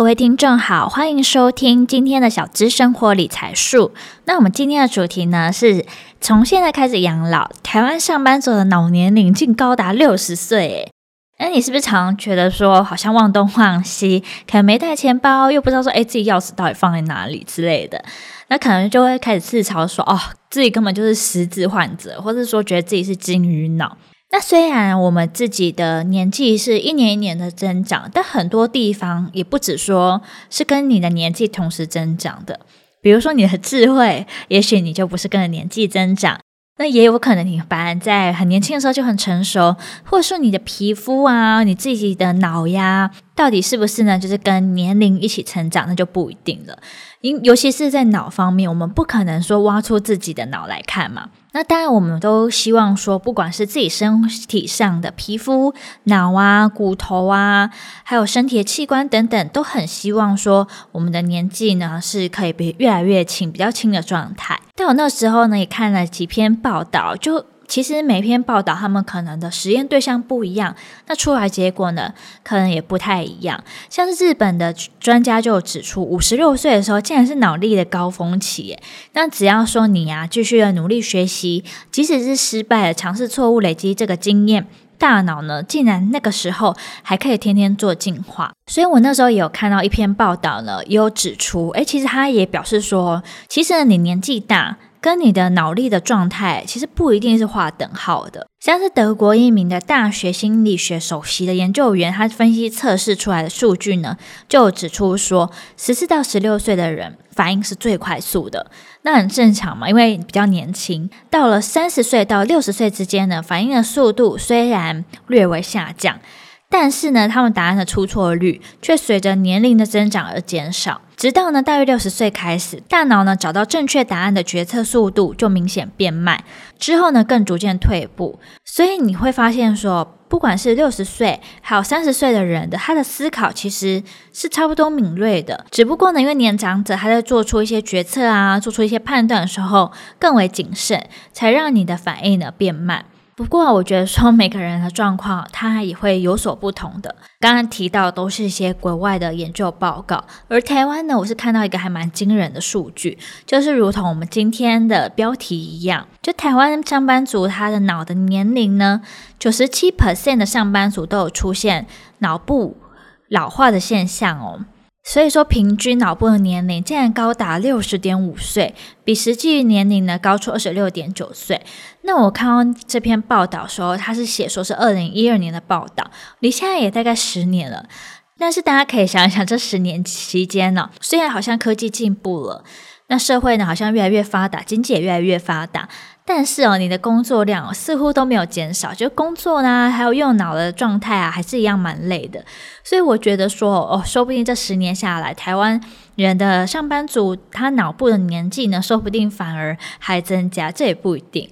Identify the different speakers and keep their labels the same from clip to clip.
Speaker 1: 各位听众好，欢迎收听今天的小资生活理财树。那我们今天的主题呢，是从现在开始养老。台湾上班族的脑年龄竟高达六十岁，诶，那你是不是常常觉得说，好像忘东忘西，可能没带钱包，又不知道说，诶，自己钥匙到底放在哪里之类的？那可能就会开始自嘲说，哦，自己根本就是失智患者，或者说觉得自己是金鱼脑。那虽然我们自己的年纪是一年一年的增长，但很多地方也不止说是跟你的年纪同时增长的。比如说你的智慧，也许你就不是跟着年纪增长。那也有可能你反而在很年轻的时候就很成熟，或者说你的皮肤啊，你自己的脑呀，到底是不是呢？就是跟年龄一起成长，那就不一定了。因尤其是在脑方面，我们不可能说挖出自己的脑来看嘛。那当然，我们都希望说，不管是自己身体上的皮肤、脑啊、骨头啊，还有身体的器官等等，都很希望说，我们的年纪呢是可以比越来越轻、比较轻的状态。但我那时候呢也看了几篇报道，就。其实每篇报道，他们可能的实验对象不一样，那出来结果呢，可能也不太一样。像是日本的专家就指出，五十六岁的时候，竟然是脑力的高峰期。那只要说你呀、啊，继续的努力学习，即使是失败了，尝试错误，累积这个经验，大脑呢，竟然那个时候还可以天天做进化。所以我那时候也有看到一篇报道呢，也有指出，诶，其实他也表示说，其实你年纪大。跟你的脑力的状态其实不一定是划等号的。像是德国一名的大学心理学首席的研究员，他分析测试出来的数据呢，就指出说，十四到十六岁的人反应是最快速的，那很正常嘛，因为比较年轻。到了三十岁到六十岁之间呢，反应的速度虽然略微下降。但是呢，他们答案的出错率却随着年龄的增长而减少，直到呢大约六十岁开始，大脑呢找到正确答案的决策速度就明显变慢，之后呢更逐渐退步。所以你会发现说，不管是六十岁还有三十岁的人的，他的思考其实是差不多敏锐的，只不过呢，因为年长者他在做出一些决策啊，做出一些判断的时候更为谨慎，才让你的反应呢变慢。不过，我觉得说每个人的状况，他也会有所不同的。刚刚提到都是一些国外的研究报告，而台湾呢，我是看到一个还蛮惊人的数据，就是如同我们今天的标题一样，就台湾上班族他的脑的年龄呢，九十七 percent 的上班族都有出现脑部老化的现象哦。所以说，平均脑部的年龄竟然高达六十点五岁，比实际年龄呢高出二十六点九岁。那我看到这篇报道说，他是写说是二零一二年的报道，离现在也大概十年了。但是大家可以想一想，这十年期间呢，虽然好像科技进步了，那社会呢好像越来越发达，经济也越来越发达。但是哦，你的工作量，似乎都没有减少，就工作呢，还有用脑的状态啊，还是一样蛮累的。所以我觉得说哦，说不定这十年下来，台湾人的上班族他脑部的年纪呢，说不定反而还增加，这也不一定。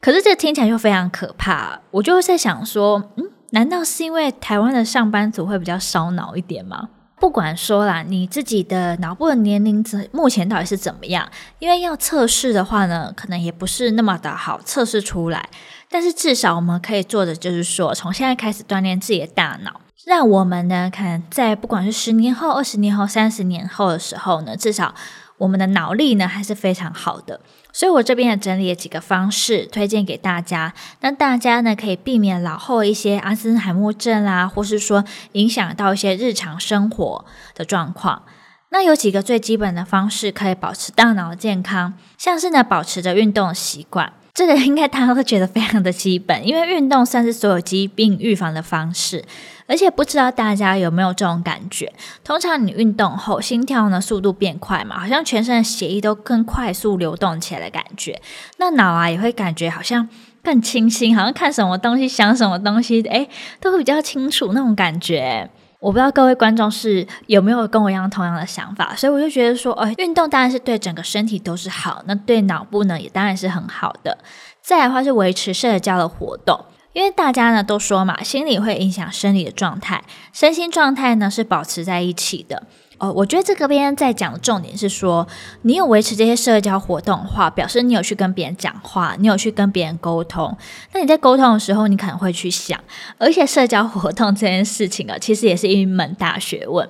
Speaker 1: 可是这听起来就非常可怕。我就会在想说，嗯，难道是因为台湾的上班族会比较烧脑一点吗？不管说啦，你自己的脑部的年龄目前到底是怎么样？因为要测试的话呢，可能也不是那么的好测试出来。但是至少我们可以做的就是说，从现在开始锻炼自己的大脑，让我们呢，看在不管是十年后、二十年后、三十年后的时候呢，至少我们的脑力呢还是非常好的。所以我这边也整理了几个方式推荐给大家，那大家呢可以避免老后一些阿兹海默症啦，或是说影响到一些日常生活的状况。那有几个最基本的方式可以保持大脑健康，像是呢保持着运动习惯。这个应该大家都觉得非常的基本，因为运动算是所有疾病预防的方式。而且不知道大家有没有这种感觉？通常你运动后，心跳呢速度变快嘛，好像全身的血液都更快速流动起来的感觉。那脑啊也会感觉好像更清新，好像看什么东西、想什么东西，诶，都会比较清楚那种感觉。我不知道各位观众是有没有跟我一样同样的想法，所以我就觉得说，哎，运动当然是对整个身体都是好，那对脑部呢也当然是很好的。再来的话是维持社交的活动，因为大家呢都说嘛，心理会影响生理的状态，身心状态呢是保持在一起的。哦，我觉得这个边在讲的重点是说，你有维持这些社交活动的话，表示你有去跟别人讲话，你有去跟别人沟通。那你在沟通的时候，你可能会去想，而且社交活动这件事情啊，其实也是一门大学问。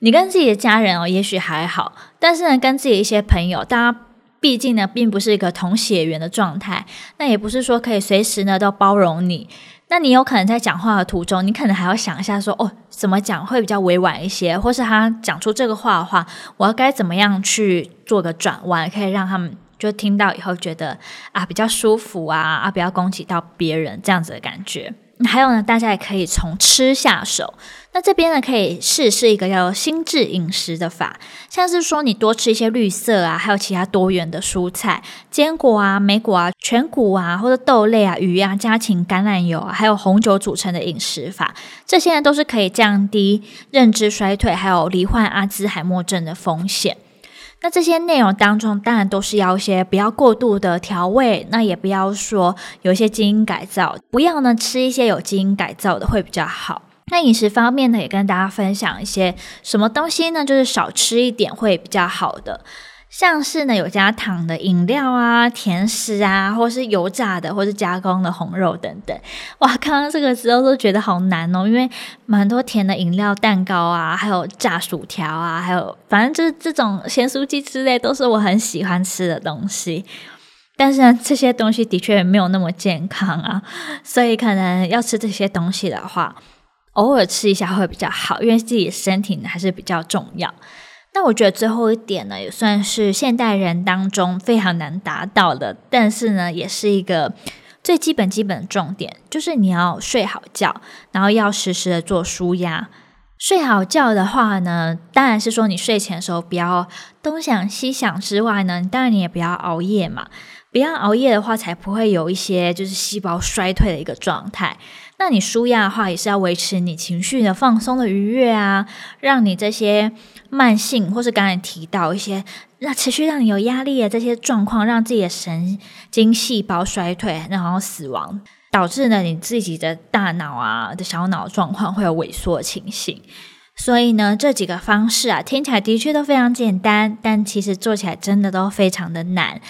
Speaker 1: 你跟自己的家人哦，也许还好，但是呢，跟自己一些朋友，大家毕竟呢，并不是一个同血缘的状态，那也不是说可以随时呢都包容你。那你有可能在讲话的途中，你可能还要想一下说，哦，怎么讲会比较委婉一些，或是他讲出这个话的话，我要该怎么样去做个转弯，可以让他们就听到以后觉得啊比较舒服啊啊，不要攻击到别人这样子的感觉。还有呢，大家也可以从吃下手。那这边呢，可以试试一个叫心智饮食的法，像是说你多吃一些绿色啊，还有其他多元的蔬菜、坚果啊、莓果啊、全谷啊，或者豆类啊、鱼啊、家禽、橄榄油啊，还有红酒组成的饮食法，这些呢都是可以降低认知衰退，还有罹患阿兹海默症的风险。那这些内容当中，当然都是要一些不要过度的调味，那也不要说有一些基因改造，不要呢吃一些有基因改造的会比较好。那饮食方面呢，也跟大家分享一些什么东西呢，就是少吃一点会比较好的。像是呢，有加糖的饮料啊、甜食啊，或是油炸的，或是加工的红肉等等。哇，刚刚这个时候都觉得好难哦，因为蛮多甜的饮料、蛋糕啊，还有炸薯条啊，还有反正就是这种咸酥鸡之类，都是我很喜欢吃的东西。但是呢，这些东西的确没有那么健康啊，所以可能要吃这些东西的话，偶尔吃一下会比较好，因为自己身体呢还是比较重要。那我觉得最后一点呢，也算是现代人当中非常难达到的，但是呢，也是一个最基本基本的重点，就是你要睡好觉，然后要时时的做舒压。睡好觉的话呢，当然是说你睡前的时候不要东想西想之外呢，当然你也不要熬夜嘛。不要熬夜的话，才不会有一些就是细胞衰退的一个状态。那你舒压的话，也是要维持你情绪的放松的愉悦啊，让你这些慢性或是刚才提到一些那持续让你有压力的这些状况，让自己的神经细胞衰退，然后死亡，导致呢你自己的大脑啊的小脑状况会有萎缩的情形。所以呢，这几个方式啊，听起来的确都非常简单，但其实做起来真的都非常的难。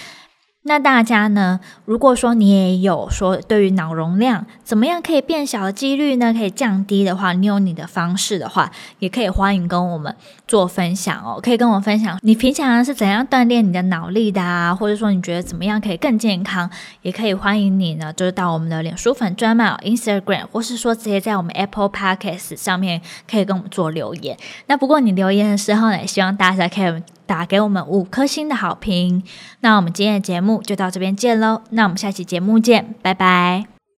Speaker 1: 那大家呢，如果说你也有说对于脑容量怎么样可以变小的几率呢，可以降低的话，你有你的方式的话，也可以欢迎跟我们做分享哦。可以跟我分享你平常是怎样锻炼你的脑力的啊，或者说你觉得怎么样可以更健康，也可以欢迎你呢，就是到我们的脸书粉专嘛，Instagram，或是说直接在我们 Apple Podcast 上面可以跟我们做留言。那不过你留言的时候呢，也希望大家可以。打给我们五颗星的好评，那我们今天的节目就到这边见喽，那我们下期节目见，拜拜。